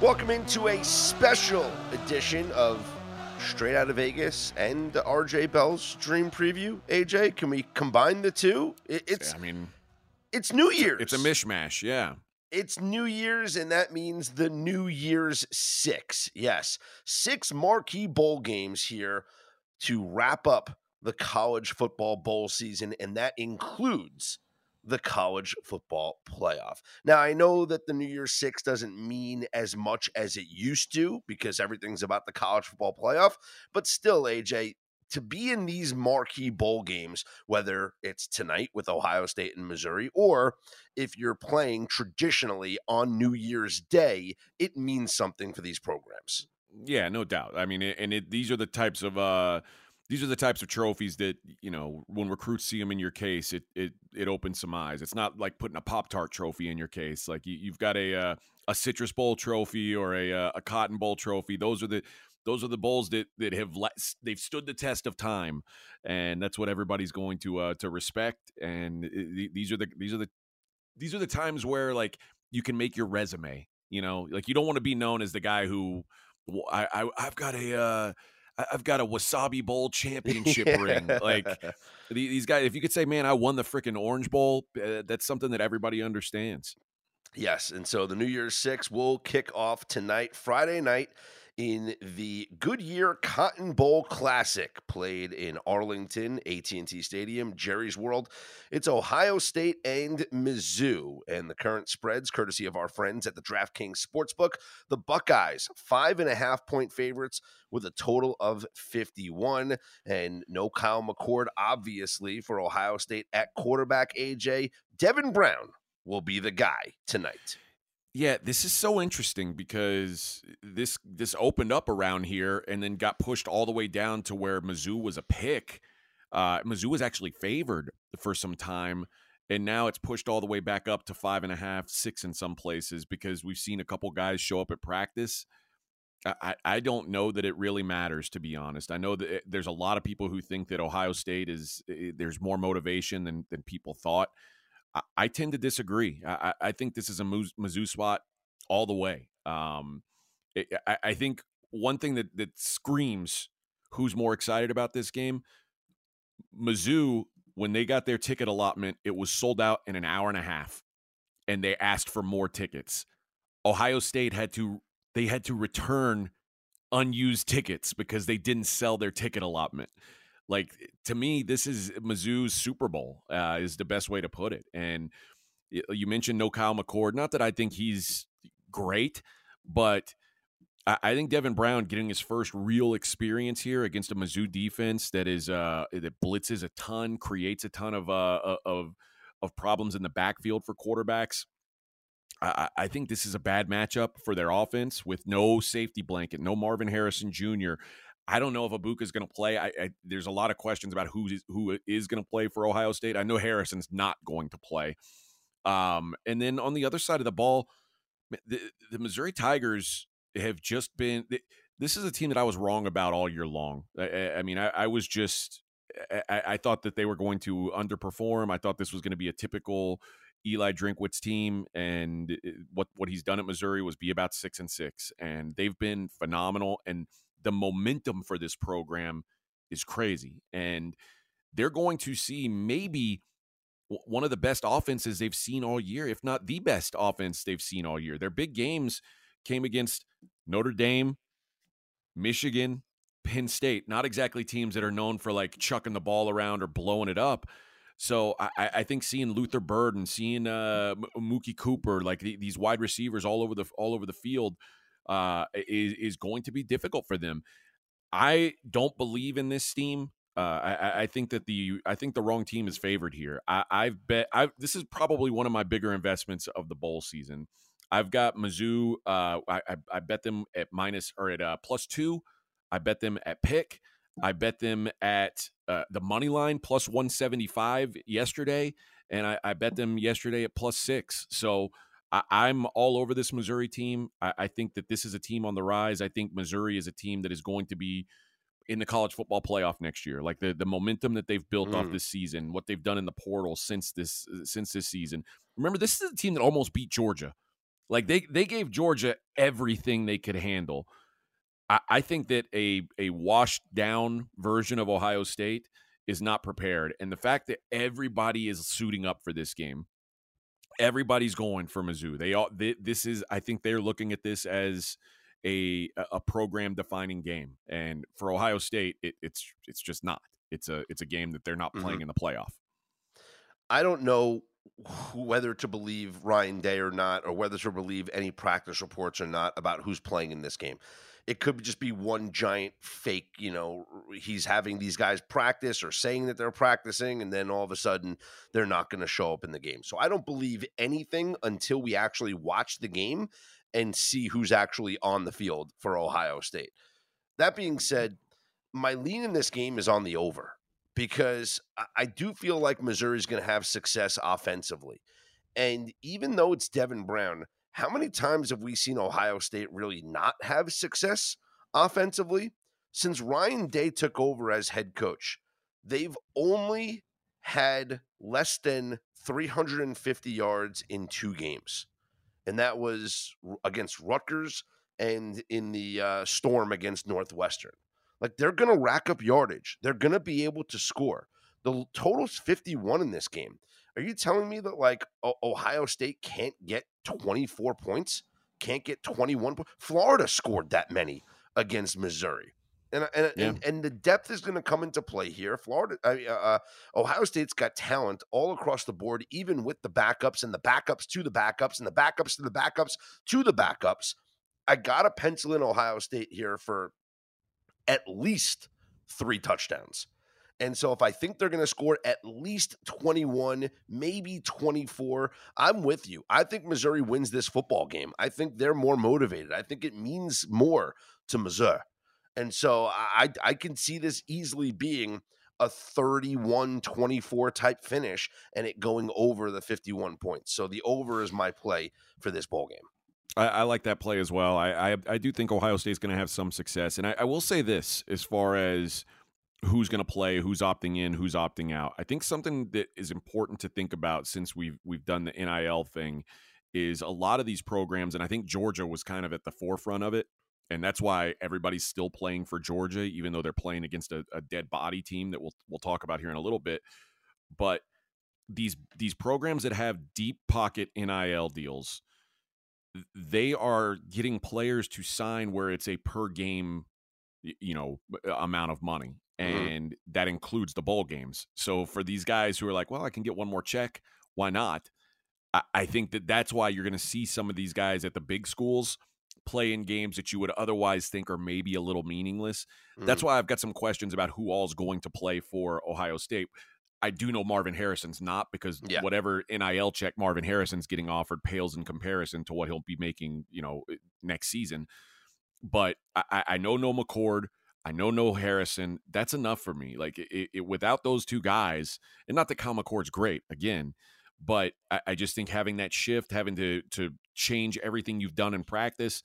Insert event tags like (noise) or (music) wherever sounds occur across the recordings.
Welcome into a special edition of Straight Out of Vegas and RJ Bell's Dream Preview. AJ, can we combine the two? It- It's I mean, it's New Year's. it's a mishmash. Yeah. It's New Year's, and that means the New Year's Six. Yes, six marquee bowl games here to wrap up the college football bowl season, and that includes the college football playoff. Now, I know that the New Year's Six doesn't mean as much as it used to because everything's about the college football playoff, but still, AJ, to be in these marquee bowl games, whether it's tonight with Ohio State and Missouri, or if you're playing traditionally on New Year's Day, it means something for these programs. Yeah, no doubt. I mean, and it, these are the types of uh, these are the types of trophies that you know when recruits see them in your case, it it it opens some eyes. It's not like putting a Pop Tart trophy in your case. Like you, you've got a uh, a Citrus Bowl trophy or a uh, a Cotton Bowl trophy. Those are the those are the bowls that that have let, they've stood the test of time, and that's what everybody's going to uh, to respect. And it- these are the these are the these are the times where like you can make your resume. You know, like you don't want to be known as the guy who I, I I've got a uh, I've got a wasabi bowl championship (laughs) ring. Like these guys, if you could say, man, I won the freaking Orange Bowl, uh, that's something that everybody understands. Yes, and so the New Year's Six will kick off tonight, Friday night, in the Goodyear Cotton Bowl Classic, played in Arlington, AT&T Stadium, Jerry's World. It's Ohio State and Mizzou, and the current spreads, courtesy of our friends at the DraftKings Sportsbook. The Buckeyes, five and a half point favorites with a total of 51, and no Kyle McCord, obviously, for Ohio State at quarterback. AJ Devin Brown will be the guy tonight. Yeah, this is so interesting because this this opened up around here and then got pushed all the way down to where Mizzou was a pick. Uh, Mizzou was actually favored for some time, and now it's pushed all the way back up to five and a half, six in some places because we've seen a couple guys show up at practice. I, I don't know that it really matters, to be honest. I know that it- there's a lot of people who think that Ohio State is eh, there's more motivation than than people thought. I, I tend to disagree. I, I think this is a Mizzou spot all the way. Um, it, I, I think one thing that that screams who's more excited about this game. Mizzou, when they got their ticket allotment, it was sold out in an hour and a half, and they asked for more tickets. Ohio State had to they had to return unused tickets because they didn't sell their ticket allotment. Like to me, this is Mizzou's Super Bowl uh, is the best way to put it. And you mentioned no Kyle McCord. Not that I think he's great, but I, think Devin Brown getting his first real experience here against a Mizzou defense that is uh, that blitzes a ton, creates a ton of uh, of of problems in the backfield for quarterbacks. I think this is a bad matchup for their offense with no safety blanket, no Marvin Harrison Jr. I don't know if Egbuka is going to play. I, I, there's a lot of questions about who is, who is going to play for Ohio State. I know Harrison's not going to play. Um, and then on the other side of the ball, the, the Missouri Tigers have just been. This is a team that I was wrong about all year long. I, I- mean, I, was just. I, thought that they were going to underperform. I thought this was going to be a typical Eli Drinkwitz team, and it- what what he's done at Missouri was be about six and six, and they've been phenomenal. And the momentum for this program is crazy, and they're going to see maybe one of the best offenses they've seen all year, if not the best offense they've seen all year. Their big games came against Notre Dame, Michigan, Penn State. Not exactly teams that are known for like chucking the ball around or blowing it up. So I, I think seeing Luther Bird and seeing uh, Mookie Cooper, like the, these wide receivers all over the all over the field, uh, is is going to be difficult for them. I don't believe in this team. Uh, I, I- think that the I think the wrong team is favored here. I, I've bet I this is probably one of my bigger investments of the bowl season. I've got Mizzou. Uh, I, I I bet them at minus or at uh, plus two. I bet them at pick. I bet them at uh, the money line plus one seventy five yesterday, and I, I bet them yesterday at plus six. So I, I'm all over this Missouri team. I, I think that this is a team on the rise. I think Missouri is a team that is going to be in the college football playoff next year. Like the the momentum that they've built off Mm. this season, what they've done in the portal since this since this season. Remember, this is a team that almost beat Georgia Like they they gave Georgia everything they could handle. I, I think that a a washed down version of Ohio State is not prepared, and the fact that everybody is suiting up for this game, everybody's going for Mizzou. They all they, this is I think they're looking at this as a a program defining game, and for Ohio State, it, it's it's just not. It's a it's a game that they're not playing mm-hmm. in the playoff. I don't know whether to believe Ryan Day or not, or whether to believe any practice reports or not about who's playing in this game. It could just be one giant fake, you know, he's having these guys practice or saying that they're practicing, and then all of a sudden they're not going to show up in the game. So I don't believe anything until we actually watch the game and see who's actually on the field for Ohio State. That being hmm. said, my lean in this game is on the over because I do feel like Missouri is going to have success offensively. And even though it's Devin Brown, how many times have we seen Ohio State really not have success offensively? Since Ryan Day took over as head coach, they've only had less than 350 yards in two games. And that was against Rutgers and in the uh, storm against Northwestern. Like they're going to rack up yardage. They're going to be able to score. The total's 51 in this game. Are you telling me that like Ohio State can't get 24 points? Can't get 21 points? Florida scored that many against Missouri. And and, yeah. and, and the depth is going to come into play here. Florida, uh, uh, Ohio State's got talent all across the board, even with the backups and the backups to the backups and the backups to the backups to the backups. I got to pencil in Ohio State here for at least three touchdowns. And so if I think they're going to score at least 21, maybe 24, I'm with you. I think Missouri wins this football game. I think they're more motivated. I think it means more to Missouri. And so I I can see this easily being a 31 24 type finish and it going over the 51 points. So the over is my play for this ball game. I, I, like that play as well. I, I, I do think Ohio State's going to have some success, and I, I, will say this as far as who's going to play, who's opting in, who's opting out. I think something that is important to think about since we've we've done the NIL thing is a lot of these programs, and I think Georgia was kind of at the forefront of it, and that's why everybody's still playing for Georgia, even though they're playing against a, a dead body team that we'll we'll talk about here in a little bit, but these these programs that have deep pocket NIL deals they are getting players to sign where it's a per game you know amount of money. And mm-hmm. that includes the bowl games so for these guys who are like well i can get one more check why not i, I think that that's why you're going to see some of these guys at the big schools play in games that you would otherwise think are maybe a little meaningless mm-hmm. that's why i've got some questions about who all's going to play for ohio state I do know Marvin Harrison's not because yeah. whatever NIL check Marvin Harrison's getting offered pales in comparison to what he'll be making, you know, next season. But I, I know no McCord. I know no Harrison. That's enough for me. Like it, it, without those two guys, and not that Kyle McCord's great again, but I, I just think having that shift, having to to change everything you've done in practice,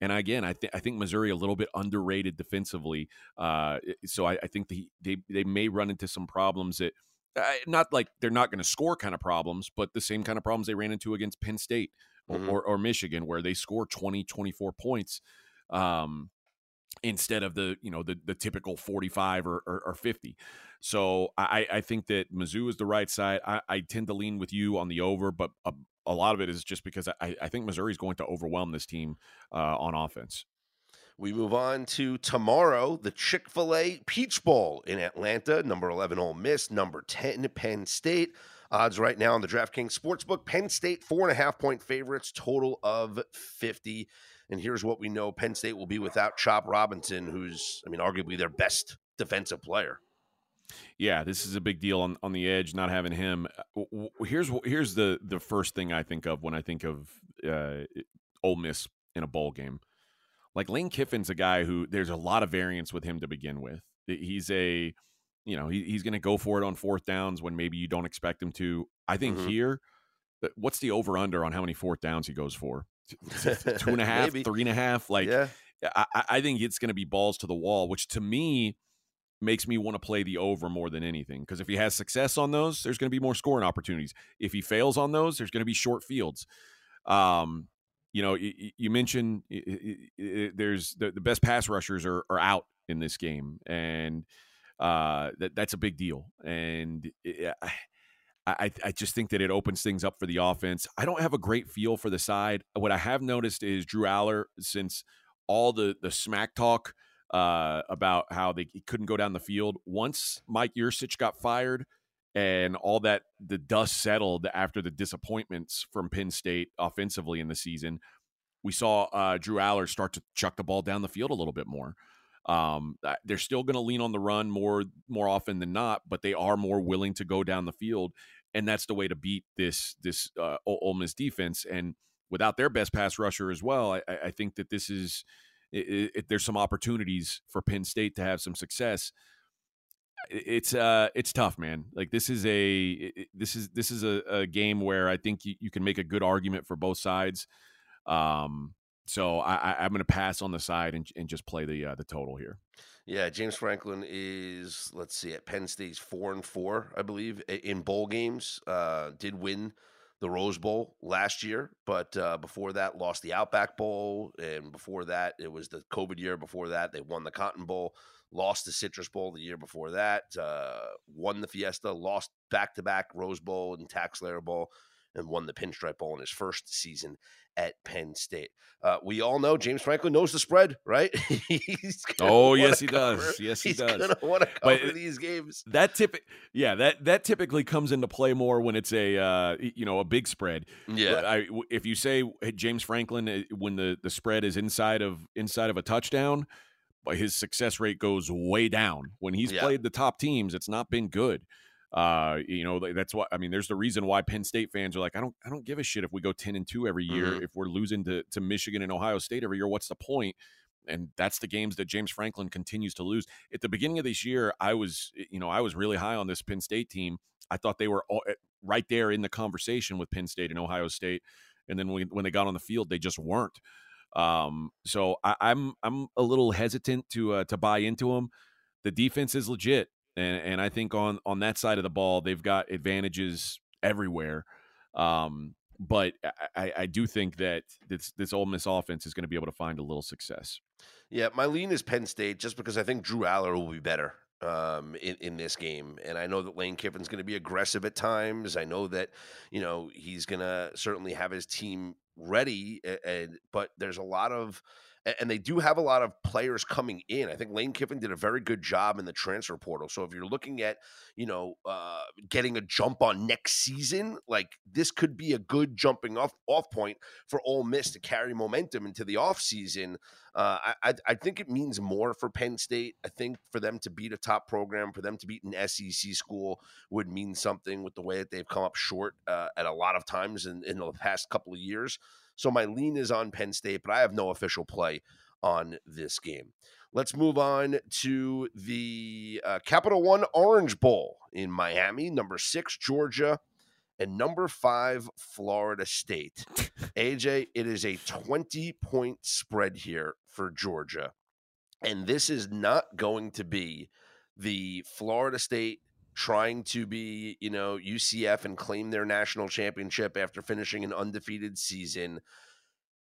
and again, I think I think Missouri a little bit underrated defensively. Uh, so I, I think the, they they may run into some problems that not like they're not going to score kind of problems, but the same kind of problems they ran into against Penn State or, mm-hmm. or, or, Michigan, where they score 20, 24 points um, instead of the, you know, the, the typical 45 or, or, or 50. So I, I think that Mizzou is the right side. I, I tend to lean with you on the over, but a, a lot of it is just because I, I think Missouri is going to overwhelm this team uh, on offense. We move on to tomorrow, the Chick fil A Peach Bowl in Atlanta. Number 11, Ole Miss. Number 10, Penn State. Odds right now on the DraftKings Sportsbook Penn State, four and a half point favorites, total of 50. And here's what we know Penn State will be without Chop Robinson, who's, I mean, arguably their best defensive player. Yeah, this is a big deal on, on the edge, not having him. Uh, here's here's the the first thing I think of when I think of uh, Ole Miss in a bowl game like Lane Kiffin's a guy who there's a lot of variance with him to begin with. He's a, you know, he, he's going to go for it on fourth downs when maybe you don't expect him to. I think mm-hmm. here, what's the over under on how many fourth downs he goes for? Two and a (laughs) half, three and a half. Like, yeah. I, I think it's going to be balls to the wall, which to me makes me want to play the over more than anything. Because if he has success on those, there's going to be more scoring opportunities. If he fails on those, there's going to be short fields. Um, you know, you, you mentioned there's the, the best pass rushers are, are out in this game, and uh, that that's a big deal. And I, I just think that it opens things up for the offense. I don't have a great feel for the side. What I have noticed is Drew Allar, since all the the smack talk uh, about how they couldn't go down the field, once Mike Yurcich got fired and all that the dust settled after the disappointments from Penn State offensively in the season, we saw uh, Drew Allar start to chuck the ball down the field a little bit more. Um, they're still going to lean on the run more more often than not, but they are more willing to go down the field, and that's the way to beat this this uh, Ole Miss defense. And without their best pass rusher as well, I, I think that this is it, it, there's some opportunities for Penn State to have some success it's uh it's tough man like this is a this is this is a, a game where i think you, you, can make a good argument for both sides um so i i'm gonna pass on the side and, and just play the uh, the total here yeah james franklin is let's see at penn state's four and four i believe in bowl games uh did win the Rose Bowl last year, but uh, before that, lost the Outback Bowl, and before that, it was the COVID year. Before that, they won the Cotton Bowl lost the Citrus Bowl the year before that, uh, won the Fiesta, lost back to back Rose Bowl and TaxSlayer Bowl, and won the Pinstripe Bowl in his first season at Penn State. Uh, we all know James Franklin knows the spread, right? (laughs) oh yes, he cover. does. Yes, he He's does. Gonna want to cover but these games. That tip, yeah, that that typically comes into play more when it's a uh, you know a big spread. Yeah, I, if you say James Franklin uh, when the the spread is inside of inside of a touchdown his success rate goes way down. When he's yeah. played the top teams, it's not been good. Uh, you know, that's why I mean, there's the reason why Penn State fans are like, I don't, I don't give a shit if we go ten and two every year. Mm-hmm. If we're losing to to Michigan and Ohio State every year, what's the point? And that's the games that James Franklin continues to lose. At the beginning of this year, I was, you know, I was really high on this Penn State team. I thought they were all, eh, right there in the conversation with Penn State and Ohio State. And then when, when they got on the field, they just weren't. Um, so I, am I'm, I'm a little hesitant to uh, to buy into them. The defense is legit, and and I think on on that side of the ball they've got advantages everywhere. Um, but I, I do think that this this Ole Miss offense is going to be able to find a little success. Yeah, my lean is Penn State just because I think Drew Allar will be better um, in, in this game. And I know that Lane Kiffin's going to be aggressive at times. I know that, you know, he's going to certainly have his team ready, and but there's a lot of and they do have a lot of players coming in. I think Lane Kiffin did a very good job in the transfer portal. So if you're looking at, you know, uh, getting a jump on next season, like this could be a good jumping off off point for Ole Miss to carry momentum into the offseason. Uh, I, I think it means more for Penn State. I think for them to beat a top program, for them to beat an SEC school would mean something with the way that they've come up short uh, at a lot of times in, in the past couple of years. So my lean is on Penn State, but I have no official play on this game. Let's move on to the uh, Capital One Orange Bowl in Miami, number six, Georgia, and number five, Florida State. AJ, it is a 20 point spread here for Georgia. And this is not going to be the Florida State trying to be, you know, UCF and claim their national championship after finishing an undefeated season.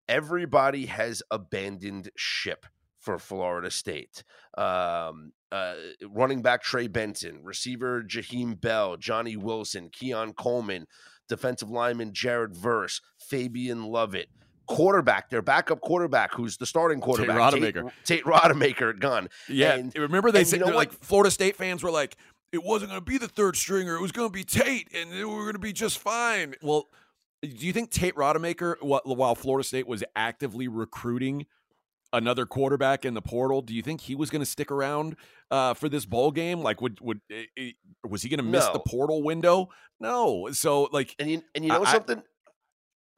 Everybody has abandoned ship for Florida State. Um, uh, running back Trey Benson, receiver Jaheim Bell, Johnny Wilson, Keon Coleman, defensive lineman Jared Verse, Fabian Lovett. Quarterback, their backup quarterback, who's the starting quarterback, Tate Rodemaker. Tate, Tate Rodemaker, gone. Yeah, and, remember they said you know like Florida State fans were like, it wasn't going to be the third stringer. It was going to be Tate, and we were going to be just fine. Well, do you think Tate Rodemaker, while Florida State was actively recruiting another quarterback in the portal, do you think he was going to stick around uh, for this bowl game? Like, would would it, eh, it, eh, was he going to miss no. the portal window? No. So, like, and you and you know I, something,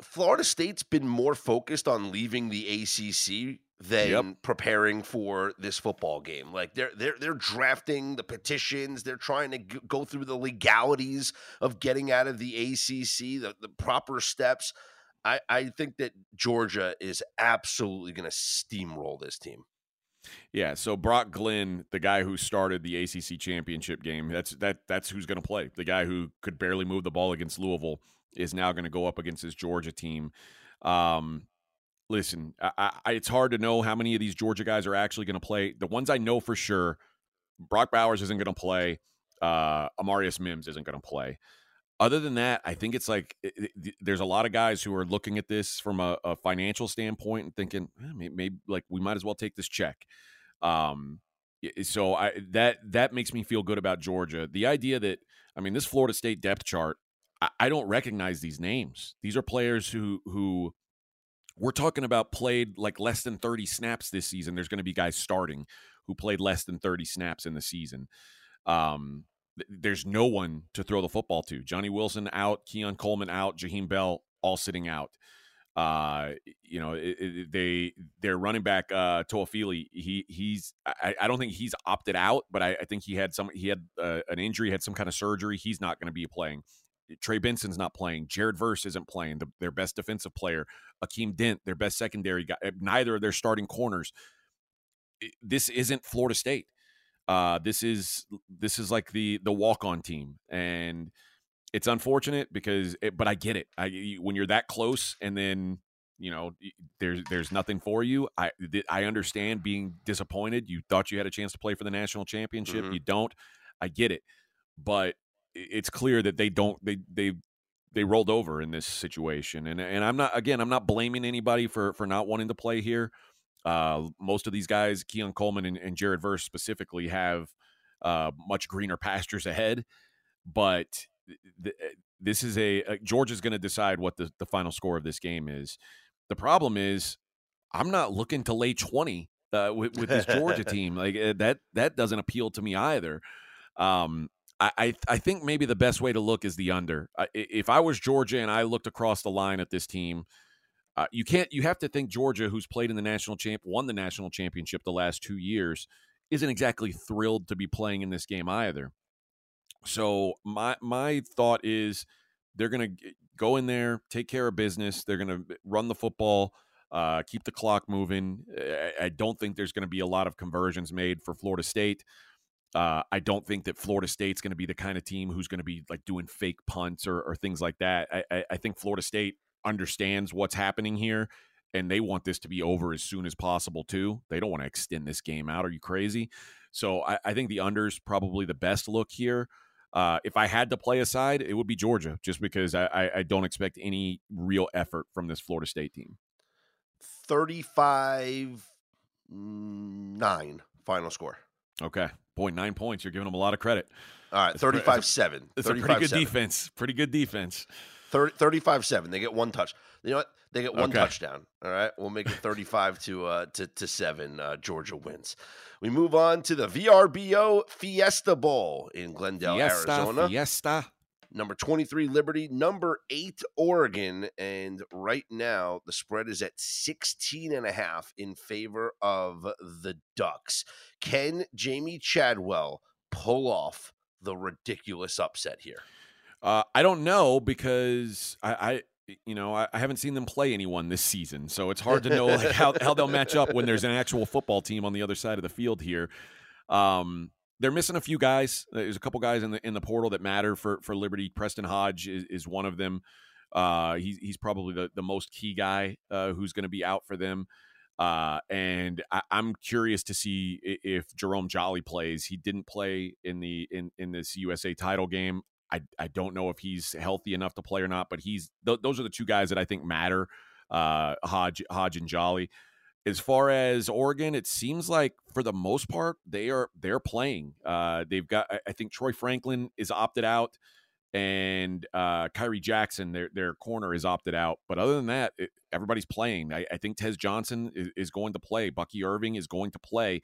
Florida State's been more focused on leaving the ACC than yep. preparing for this football game. Like they're they're they're drafting the petitions, they're trying to g- go through the legalities of getting out of the ACC, the, the proper steps. I I think that Georgia is absolutely going to steamroll this team. Yeah, so Brock Glenn, the guy who started the ACC championship game, that's that that's who's going to play. The guy who could barely move the ball against Louisville is now going to go up against his Georgia team. Um, listen, I, I, it's hard to know how many of these Georgia guys are actually going to play. The ones I know for sure, Brock Bowers isn't going to play. Uh, Amarius Mims isn't going to play. Other than that, I think it's like it, it, there's a lot of guys who are looking at this from a, a financial standpoint and thinking eh, maybe, maybe, like we might as well take this check. Um, so I that that makes me feel good about Georgia. The idea that I mean this Florida State depth chart, I, I don't recognize these names. These are players who who we're talking about played like less than 30 snaps this season. There's going to be guys starting who played less than 30 snaps in the season. Um, there's no one to throw the football to. Johnny Wilson out, Keon Coleman out, Jaheim Bell all sitting out. Uh, you know, it, it, they their running back uh, Toafili. He he's I, I, don't think he's opted out, but I, I think he had some he had uh, an injury, had some kind of surgery. He's not going to be playing. Trey Benson's not playing. Jared Verse isn't playing. The, their best defensive player, Akeem Dent, their best secondary guy. Neither of their starting corners. This isn't Florida State. Uh, this is this is like the the walk on team, and it's unfortunate because, it, but I get it. I when you're that close, and then you know there's there's nothing for you. I I understand being disappointed. You thought you had a chance to play for the national championship, mm-hmm. you don't. I get it, but it's clear that they don't. They they they rolled over in this situation, and and I'm not again. I'm not blaming anybody for for not wanting to play here. Uh, most of these guys, Keon Coleman and, and Jared Verse specifically, have uh, much greener pastures ahead. But th- eh, this is a, a Georgia's going to decide what the, the final score of this game is. The problem is, I'm not looking to lay 20 uh, with, with, this Georgia (laughs) team. Like eh, that, that doesn't appeal to me either. Um, I, I, think maybe the best way to look is the under. If I was Georgia and I looked across the line at this team, uh, you can't. You have to think Georgia, who's played in the national champ, won the national championship the last two years, isn't exactly thrilled to be playing in this game either. So my my thought is they're going to go in there, take care of business. They're going to run the football, uh, keep the clock moving. I, I don't think there's going to be a lot of conversions made for Florida State. Uh, I don't think that Florida State's going to be the kind of team who's going to be like doing fake punts or, or things like that. I, I, I think Florida State understands what's happening here and they want this to be over as soon as possible too. They don't want to extend this game out. Are you crazy? So I, I think the under's probably the best look here. Uh, if I had to play a side, it would be Georgia, just because I, I, I don't expect any real effort from this Florida State team. 35 9 final score. Okay. Boy, nine points. You're giving them a lot of credit. All right. 35 7. It's a pretty good defense. Pretty good defense. 35 7. They get one touch. You know what? They get one okay. touchdown. All right. We'll make it 35 to uh to, to 7. Uh, Georgia wins. We move on to the VRBO Fiesta Bowl in Glendale, Fiesta, Arizona. Fiesta. Number 23 Liberty, number 8 Oregon, and right now the spread is at 16 and a half in favor of the Ducks. Can Jamey Chadwell pull off the ridiculous upset here? Uh, I don't know because I, I you know, I, I, haven't seen them play anyone this season, so it's hard to know like, how how they'll match up when there's an actual football team on the other side of the field here. Um, they're missing a few guys. There's a couple guys in the in the portal that matter for for Liberty. Preston Hodge is, is one of them. Uh, he's he's probably the, the most key guy uh, who's going to be out for them. Uh, and I, am curious to see if Jerome Jolly plays. He didn't play in the in in this USA title game. I, I don't know if he's healthy enough to play or not, but he's th- those are the two guys that I think matter. Uh, Hodge, Hodge, and Jolly. As far as Oregon, it seems like for the most part they are they're playing. Uh, they've got I think Troy Franklin is opted out, and uh, Khyree Jackson their their corner is opted out. But other than that, it, everybody's playing. I, I, think Tez Johnson is, is, going to play. Bucky Irving is going to play,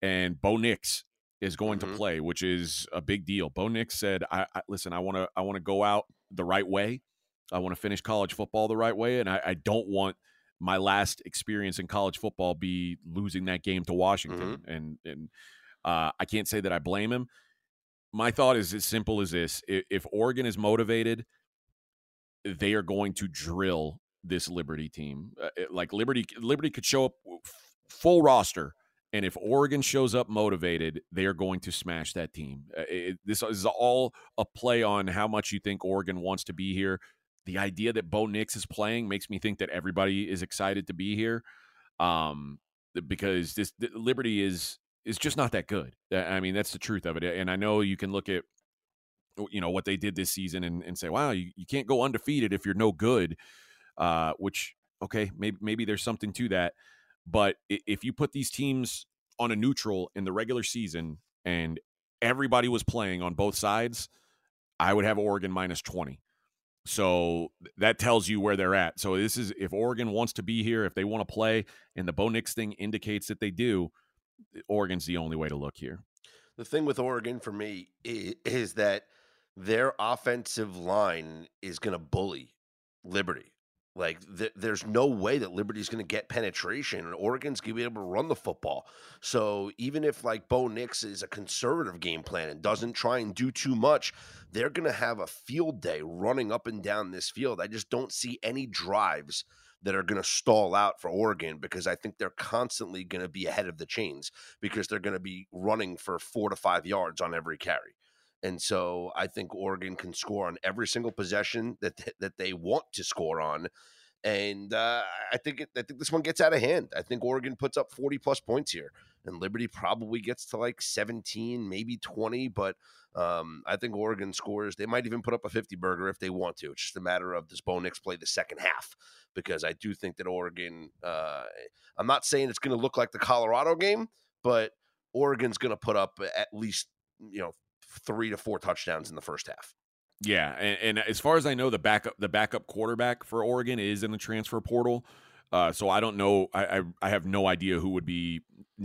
and Bo Nix is going mm-hmm. to play, which is a big deal. Bo Nix said, I, I listen, I want to I want to go out the right way. I want to finish college football the right way, and I, I, don't want my last experience in college football be losing that game to Washington. Mm-hmm. And and uh, I can't say that I blame him. My thought is as simple as this: if, if Oregon is motivated, they are going to drill this Liberty team. Uh, like Liberty, Liberty could show up full roster and if Oregon shows up motivated, they are going to smash that team. Uh, it, this is all a play on how much you think Oregon wants to be here. The idea that Bo Nix is playing makes me think that everybody is excited to be here. Um, because this Liberty is is just not that good. I mean, that's the truth of it. And I know you can look at you know what they did this season and, and say, wow, you, you can't go undefeated if you're no good. Uh, which okay, maybe maybe there's something to that. But if you put these teams on a neutral in the regular season and everybody was playing on both sides, I would have Oregon minus 20. So that tells you where they're at. So this is if Oregon wants to be here, if they want to play, and the Bo Nix thing indicates that they do, eh, Oregon's the only way to look here. The thing with Oregon for me is that their offensive line is going to bully Liberty. Like, th- there's no way that Liberty's going to get penetration, and Oregon's going to be able to run the football. So, even if like Bo Nix is a conservative game plan and doesn't try and do too much, they're going to have a field day running up and down this field. I just don't see any drives that are going to stall out for Oregon because I think they're constantly going to be ahead of the chains because they're going to be running for four to five yards on every carry. And so I think Oregon can score on every single possession that that they want to score on. And uh, I think it, I think this one gets out of hand. I think Oregon puts up 40 plus points here, and Liberty probably gets to like 17, maybe 20. But um, I think Oregon scores. They might even put up a 50 burger if they want to. It's just a matter of does Bo Nix play the second half? Because I do think that Oregon. Uh, I'm not saying it's going to look like the Colorado game, but Oregon's going to put up at least you know three to four touchdowns in the first half. Yeah, and, and, as far as I know, the backup the backup quarterback for Oregon is in the transfer portal. Uh, so I don't know. I, I, I have no idea who would be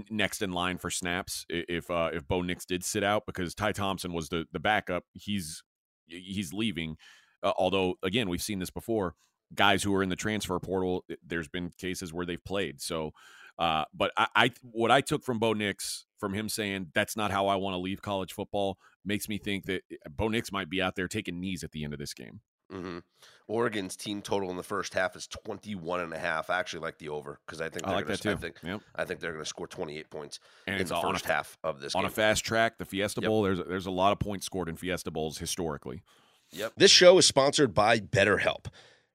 next in line for snaps if uh, if Bo Nix did sit out because Ty Thompson was the the backup. He's he's leaving. Uh, although again, we've seen this before. Guys who are in the transfer portal, there's been cases where they've played. So uh, but I, I, what I took from Bo Nix, from him saying that's not how I want to leave college football, makes me think that eh, Bo Nix might be out there taking knees at the end of this game. Mm-hmm. Oregon's team total in the first half is 21 and a half. I actually like the over because I think I like gonna, that too. I think, yep. I think they're going to score 28 points and in it's the first a, half of this on game. a fast track. The Fiesta Bowl, there's there's a lot of points scored in Fiesta Bowls historically. Yep. This show is sponsored by BetterHelp.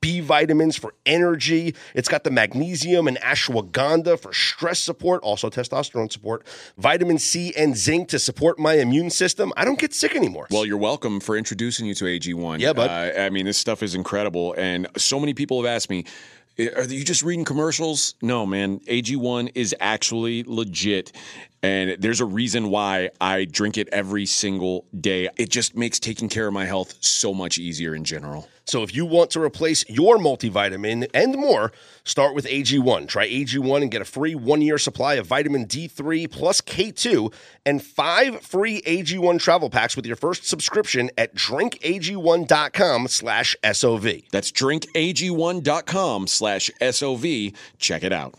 B vitamins for energy. It's got the magnesium and ashwagandha for stress support, also testosterone support, vitamin C and zinc to support my immune system. I don't get sick anymore. Well, you're welcome for introducing you to AG1. Yeah, bud. Uh, I mean, this stuff is incredible. And so many people have asked me, are you just reading commercials? No, man. AG1 is actually legit. And there's a reason why I drink it every single day. It just makes taking care of my health so much easier in general. So if you want to replace your multivitamin and more, start with AG1. Try AG1 and get a free one-year supply of vitamin D3 plus K2 and five free AG1 travel packs with your first subscription at drinkag1.com slash SOV. That's drinkag1.com slash SOV. Check it out.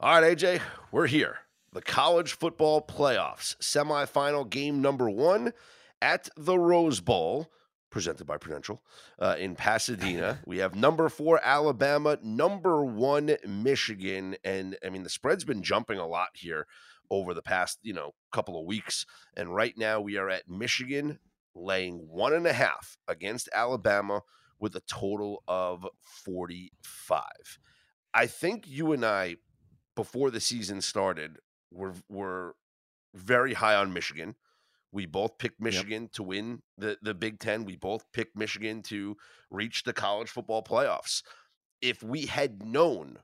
All right, AJ, we're here. The college football playoffs, semifinal game number one at the Rose Bowl presented by Prudential uh, in Pasadena. (laughs) we have number four Alabama, number one Michigan, and I mean the spread's been jumping a lot here over the past you know couple of weeks, and right now we are at Michigan laying one and a half against Alabama with a total of forty five. I think you and I, before the season started, were were very high on Michigan. We both picked Michigan yep. to win the, the Big Ten. We both picked Michigan to reach the college football playoffs. If we had known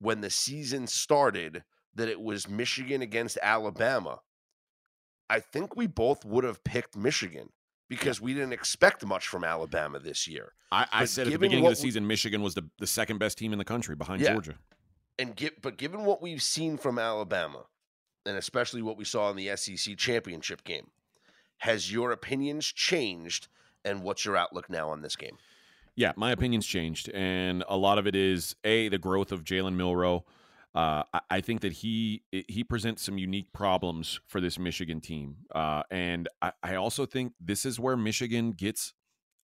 when the season started that it was Michigan against Alabama, I think we both would have picked Michigan because we didn't expect much from Alabama this year. I, I said at the beginning of the season, Michigan was the, the second best team in the country behind yeah. Georgia. And get, but given what we've seen from Alabama, and especially what we saw in the SEC championship game, has your opinions changed? And what's your outlook now on this game? Yeah, my opinions changed, and a lot of it is a the growth of Jalen Milroe. Uh, I, think that he he presents some unique problems for this Michigan team, uh, and I, I also think this is where Michigan gets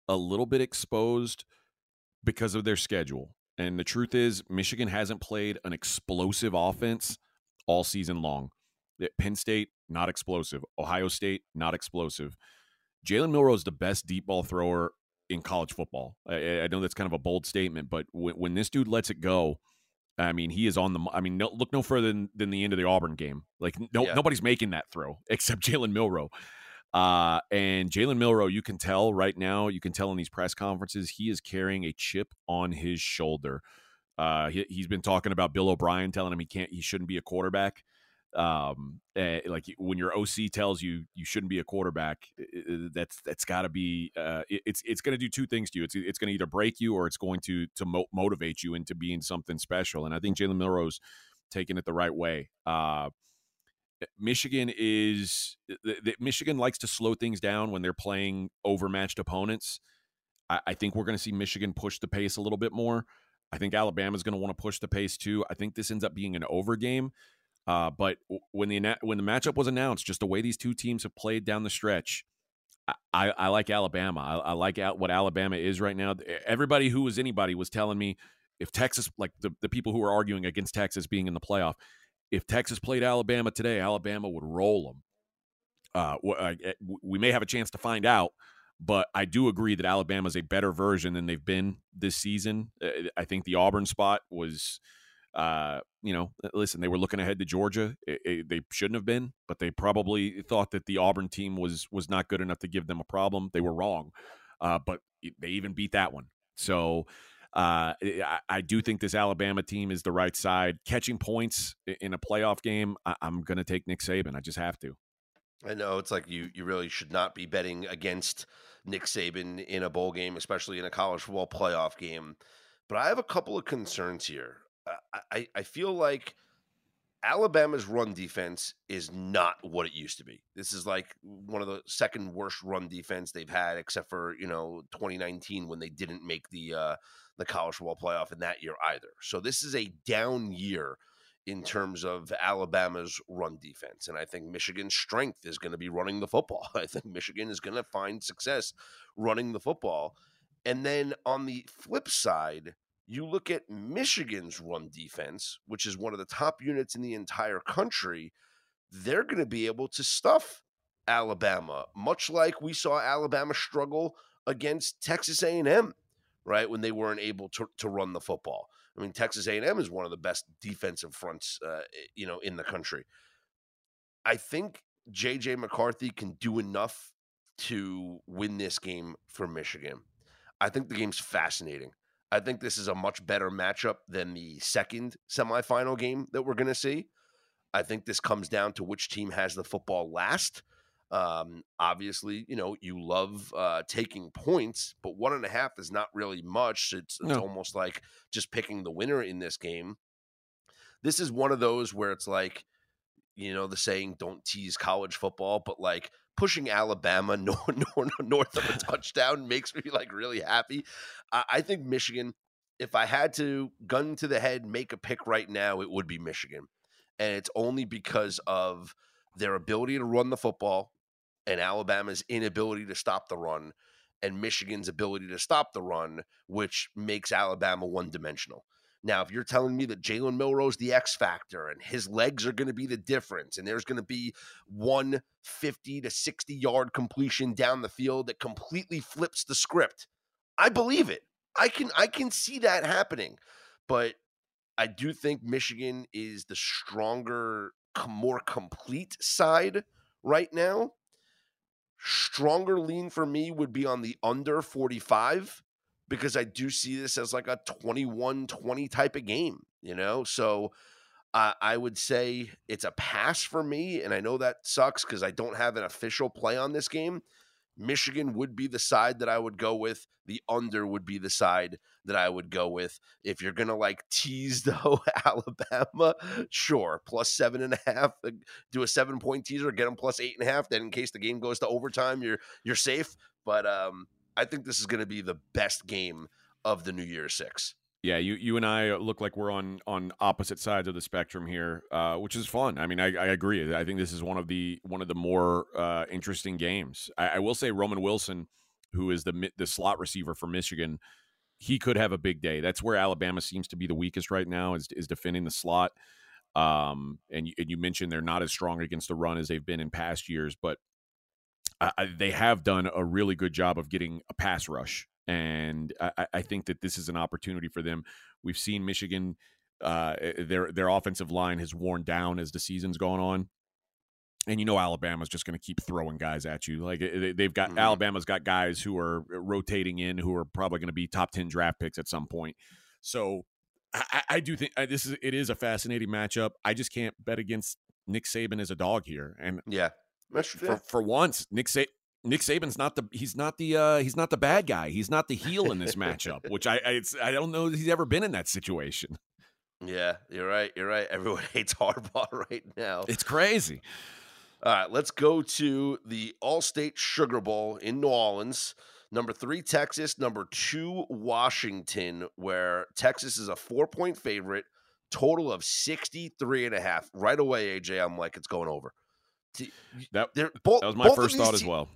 a little bit exposed because of their schedule. And the truth is, Michigan hasn't played an explosive offense all season long. Penn State, not explosive. Ohio State, not explosive. Jalen Milroe is the best deep ball thrower in college football. I, I, know that's kind of a bold statement, but when, when, this dude lets it go, I mean, he is on the. I mean, no, look no further than, than, the end of the Auburn game. Like, no, yeah. nobody's making that throw (laughs) except Jalen Milroe. Uh, and Jalen Milroe, you can tell right now, you can tell in these press conferences, he is carrying a chip on his shoulder. Uh, he, has been talking about Bill O'Brien telling him he can't, he shouldn't be a quarterback um uh, like when your oc tells you you shouldn't be a quarterback that's that's got to be uh it's it's going to do two things to you. It's it's going to either break you or it's going to to mo- motivate you into being something special and i think jalen milroe's taking it the right way. Uh michigan is the, the, michigan likes to slow things down when they're playing overmatched opponents. I, I think we're going to see michigan push the pace a little bit more. I think alabama's going to want to push the pace too. I think this ends up being an over game uh, but when the when the matchup was announced, just the way these two teams have played down the stretch, I, I like Alabama. I, I like what Alabama is right now. Everybody who was anybody was telling me if Texas, like the, the people who were arguing against Texas being in the playoff, if Texas played Alabama today, Alabama would roll them. Uh, we may have a chance to find out, but I do agree that Alabama is a better version than they've been this season. Uh, I think the Auburn spot was uh, you know, uh, listen, they were looking ahead to Georgia. It, it, they shouldn't have been, but they probably thought that the Auburn team was was not good enough to give them a problem. They were wrong, uh, but they even beat that one. So uh, I, I, do think this Alabama team is the right side. Catching points in a playoff game, I, am going to take Nick Saban. I just have to. I know it's like you you really should not be betting against Nick Saban in a bowl game, especially in a college football playoff game. But I have a couple of concerns here. I, I feel like Alabama's run defense is not what it used to be. This is like one of the second worst run defense they've had, except for you know 2019 when they didn't make the uh, the college football playoff in that year either. So this is a down year in terms of Alabama's run defense, and I think Michigan's strength is going to be running the football. (laughs) I think Michigan is going to find success running the football, and then on the flip side you look at Michigan's run defense, which is one of the top units in the entire country, they're going to be able to stuff Alabama, much like we saw Alabama struggle against Texas A&M, right, when they weren't able to, to run the football. I mean, Texas A&M is one of the best defensive fronts, uh, you know, in the country. I think JJ McCarthy can do enough to win this game for Michigan. I think the game's fascinating. I think this is a much better matchup than the second semifinal game that we're going to see. I think this comes down to which team has the football last. Um, obviously, you know, you love uh, taking points, but one and a half is not really much. It's, it's no. almost like just picking the winner in this game. This is one of those where it's like, you know, the saying, don't tease college football, but like pushing Alabama (laughs) north, north of a touchdown makes me like really happy. I, I think Michigan, if I had to gun to the head, make a pick right now, it would be Michigan. And it's only because of their ability to run the football and Alabama's inability to stop the run. and Michigan's ability to stop the run, which makes Alabama one dimensional. Now, if you're telling me that Jalen Milroe's the X factor and his legs are going to be the difference, and there's going to be one 50 to 60 yard completion down the field that completely flips the script, I believe it. I can I can see that happening, but I do think Michigan is the stronger, more complete side right now. Stronger lean for me would be on the under 45 because I do see this as like a 21 20 type of game, you know? So uh, I would say it's a pass for me. And I know that sucks because I don't have an official play on this game. Michigan would be the side that I would go with. The under would be the side that I would go with. If you're gonna like tease (laughs) though Alabama, sure, plus seven and a half. Uh, do a seven point teaser, get them plus eight and a half. Then in case the game goes to overtime, you're you're safe. But um, I think this is going to be the best game of the New Year Six. Yeah, you you and I look like we're on on opposite sides of the spectrum here, uh, which is fun. I mean, I, I, agree. I think this is one of the one of the more uh, interesting games. I, I, will say Roman Wilson, who is the the slot receiver for Michigan, he could have a big day. That's where Alabama seems to be the weakest right now is is defending the slot. Um, and you, and you mentioned they're not as strong against the run as they've been in past years, but I, they have done a really good job of getting a pass rush, and I, I think that this is an opportunity for them. We've seen Michigan; uh, eh, their their offensive line has worn down as the season's gone on, and you know Alabama's just going to keep throwing guys at you. Like eh, they've got mm-hmm. Alabama's got guys who are rotating in who are probably going to be top ten draft picks at some point. So I, I do think uh, this is it is a fascinating matchup. I just can't bet against Nick Saban as a dog here, and yeah, for, for once, Nick Sa- Nick Saban's not the he's not the uh, he's not the bad guy. He's not the heel in this (laughs) matchup, which I I, I don't know that he's ever been in that situation. Yeah, you're right. You're right. Everyone (laughs) hates Harbaugh right now. It's crazy. All right, let's go to the Allstate Sugar Bowl in New Orleans. Number three, Texas. Number two, Washington, where Texas is a four point favorite, total of 63 and a half. Right away, AJ, I'm like, it's going over. That, both, that was my first thought as well.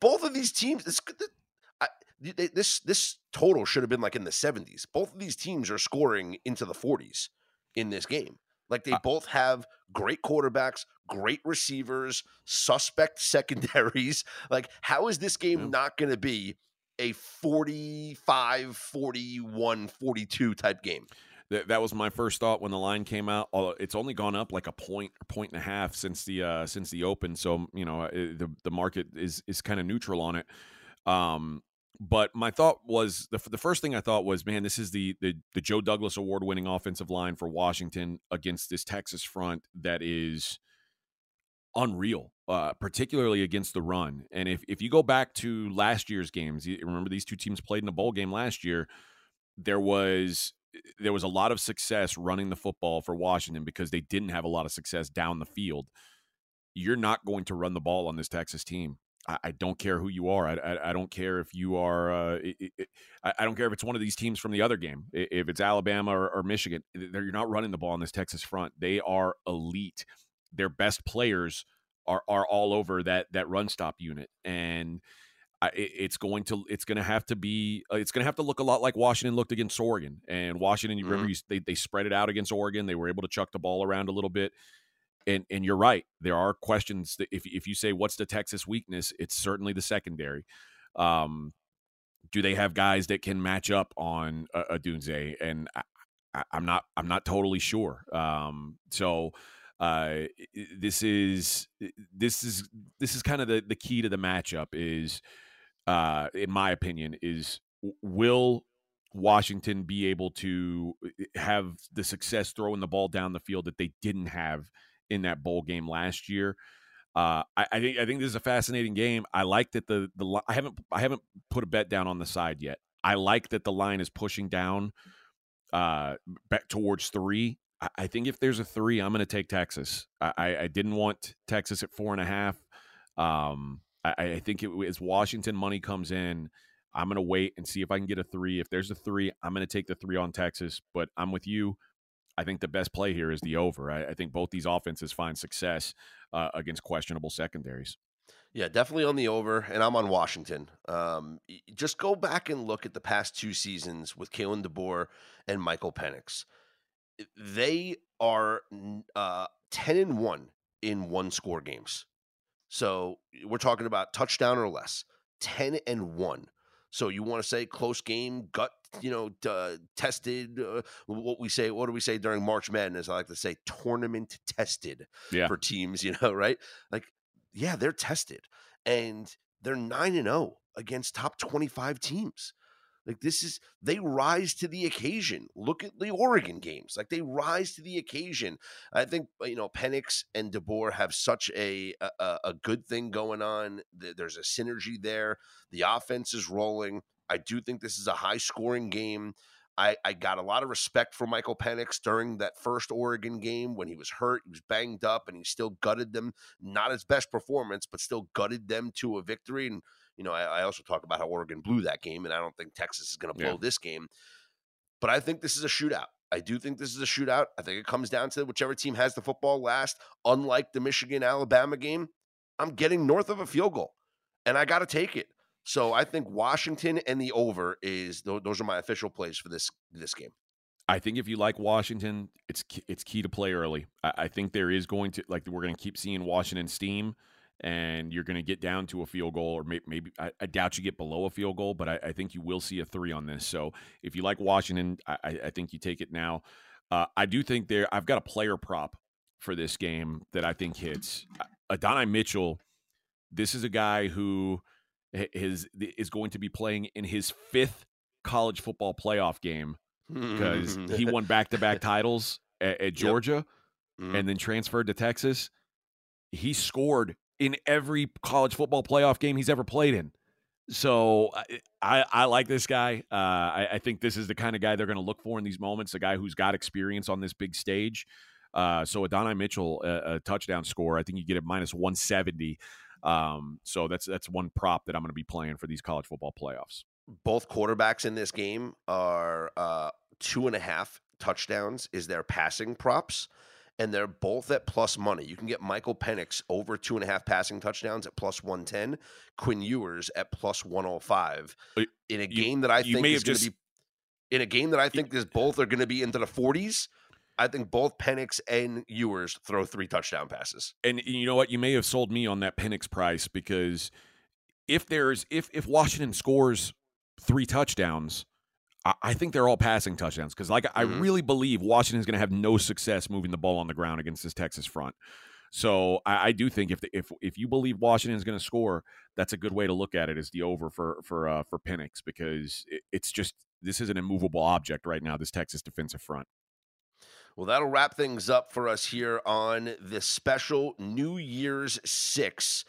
Both of these teams, this, I, this this total should have been like in the 70s. Both of these teams are scoring into the 40s in this game. Like they both have great quarterbacks, great receivers, suspect (laughs) secondaries. Like, how is this game yeah. not going to be a 45, 41, 42 type game? That, that was my first thought when the line came out. It's only gone up like a point point and a half since the uh, since the open, so you know the the market is is kind of neutral on it. Um, but my thought was the the first thing I thought was, man, this is the the, the Joe Douglas award winning offensive line for Washington against this Texas front that is unreal, uh, particularly against the run. And if if you go back to last year's games, remember these two teams played in a bowl game last year. There was there was a lot of success running the football for Washington because they didn't have a lot of success down the field. You're not going to run the ball on this Texas team. I, I don't care who you are. I, I, I don't care if you are. Uh, it, it, I don't care if it's one of these teams from the other game. If it's Alabama or, or Michigan, you're not running the ball on this Texas front. They are elite. Their best players are are all over that that run stop unit and it's going to it's going to have to be uh, it's going to have to look a lot like Washington looked against Oregon. And Washington, you mm-hmm. remember, you, they they spread it out against Oregon. They were able to chuck the ball around a little bit. And and you're right. There are questions that if if you say what's the Texas weakness, it's certainly the secondary. Um, do they have guys that can match up on a, Odunze? And I, am not I'm not totally sure. Um, so uh, this is this is this is kind of the the key to the matchup is uh, in my opinion, is will Washington be able to uh, have the success throwing the ball down the field that they didn't have in that bowl game last year? Uh, I, I, think I think this is a fascinating game. I like that the the I haven't I haven't put a bet down on the side yet. I like that the line is pushing down uh, back towards three. I, I think if there's a three, I'm going to take Texas. I, I, didn't want Texas at four and a half. Um, I, I think it, as Washington money comes in, I'm going to wait and see if I can get a three. If there's a three, I'm going to take the three on Texas. But I'm with you. I think the best play here is the over. I, I think both these offenses find success uh, against questionable secondaries. Yeah, definitely on the over, and I'm on Washington. Um, just go back and look at the past two seasons with Kalen DeBoer and Michael Penix. They are uh, ten and one in one score games. So we're talking about touchdown or less, ten and one. So you want to say close game, gut, you know, uh, tested. Uh, what we say, what do we say during March Madness? I like to say tournament tested yeah. for teams. (laughs) You know, right? Like yeah, they're tested and they're 9 and 0 against top 25 teams. Like this is they rise to the occasion. Look at the Oregon games. Like they rise to the occasion. I think uh, you know Penix and DeBoer have such a a, a good thing going on. There's a synergy there. The offense is rolling. I do think this is a high scoring game. I, I got a lot of respect for Michael Penix during that first Oregon game when he was hurt, he was banged up, and he still gutted them. Not his best performance, but still gutted them to a victory. And you know, I, I also talk about how Oregon blew that game, and I don't think Texas is going to blow yeah. this game. But I think this is a shootout. I do think this is a shootout. I think it comes down to whichever team has the football last. Unlike the Michigan Alabama game, I'm getting north of a field goal, and I got to take it. So I think Washington and the over is those are my official plays for this this game. I think if you like Washington, it's it's key to play early. I, I think there is going to like we're going to keep seeing Washington steam, and you're going to get down to a field goal, or maybe, maybe I, I, doubt you get below a field goal, but I, I, think you will see a three on this. So if you like Washington, I, I think you take it now. Uh, I do think there. I've got a player prop for this game that I think hits. Adonai Mitchell. This is a guy who his is going to be playing in his fifth college football playoff game because (laughs) he won back to back titles at, at Georgia yep. mm-hmm. and then transferred to Texas. He scored in every college football playoff game he's ever played in. So I, I like this guy. Uh, I, I, think this is the kind of guy they're going to look for in these moments. A guy who's got experience on this big stage. Uh, so Adonai Mitchell, a, a touchdown score. I think you get it minus one seventy. Um, so that's that's one prop that I'm going to be playing for these college football playoffs. Both quarterbacks in this game are uh, two and a half touchdowns is their passing props, and they're both at plus money. You can get Michael Penix over two and a half passing touchdowns at plus one ten, Quinn Ewers at plus one hundred five uh, in a game that I think is going to be in a game that I think is both are going to be into the forties. I think both Penix and Ewers throw three touchdown passes. And you know what? You may have sold me on that Penix price because if there's if if Washington scores three touchdowns, I, think they're all passing touchdowns because like mm-hmm. I really believe Washington's going to have no success moving the ball on the ground against this Texas front. So I, I do think if the, if if you believe Washington's going to score, that's a good way to look at it as the over for for uh, for Penix because it, it's just this is an immovable object right now. This Texas defensive front. Well, that'll wrap things up for us here on this special New Year's Six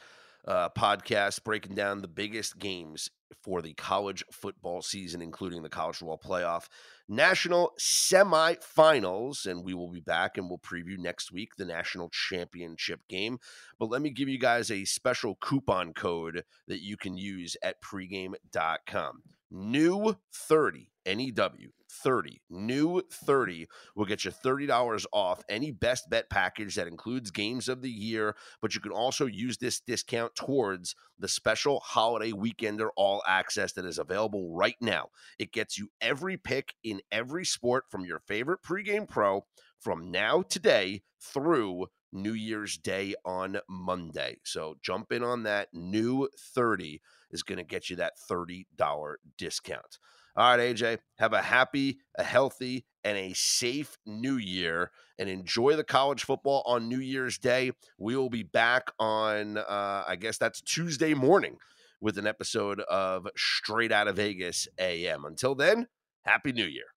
uh, podcast, breaking down the biggest games for the college football season, including the college football playoff, national semifinals. And we will be back and we'll preview next week the national championship game. But let me give you guys a special coupon code that you can use at pregame.com. New 30 NEW 30. New 30 will get you $30 off any best bet package that includes games of the year, but you can also use this discount towards the special holiday weekender all access that is available right now. It gets you every pick in every sport from your favorite pregame pro from now today through New Year's Day on Monday. So jump in on that. New 30 is going to get you that $30 discount. All right, AJ, have a happy, a healthy, and a safe new year and enjoy the college football on New Year's Day. We will be back on, uh, I guess that's Tuesday morning with an episode of Straight Out of Vegas AM. Until then, Happy New Year.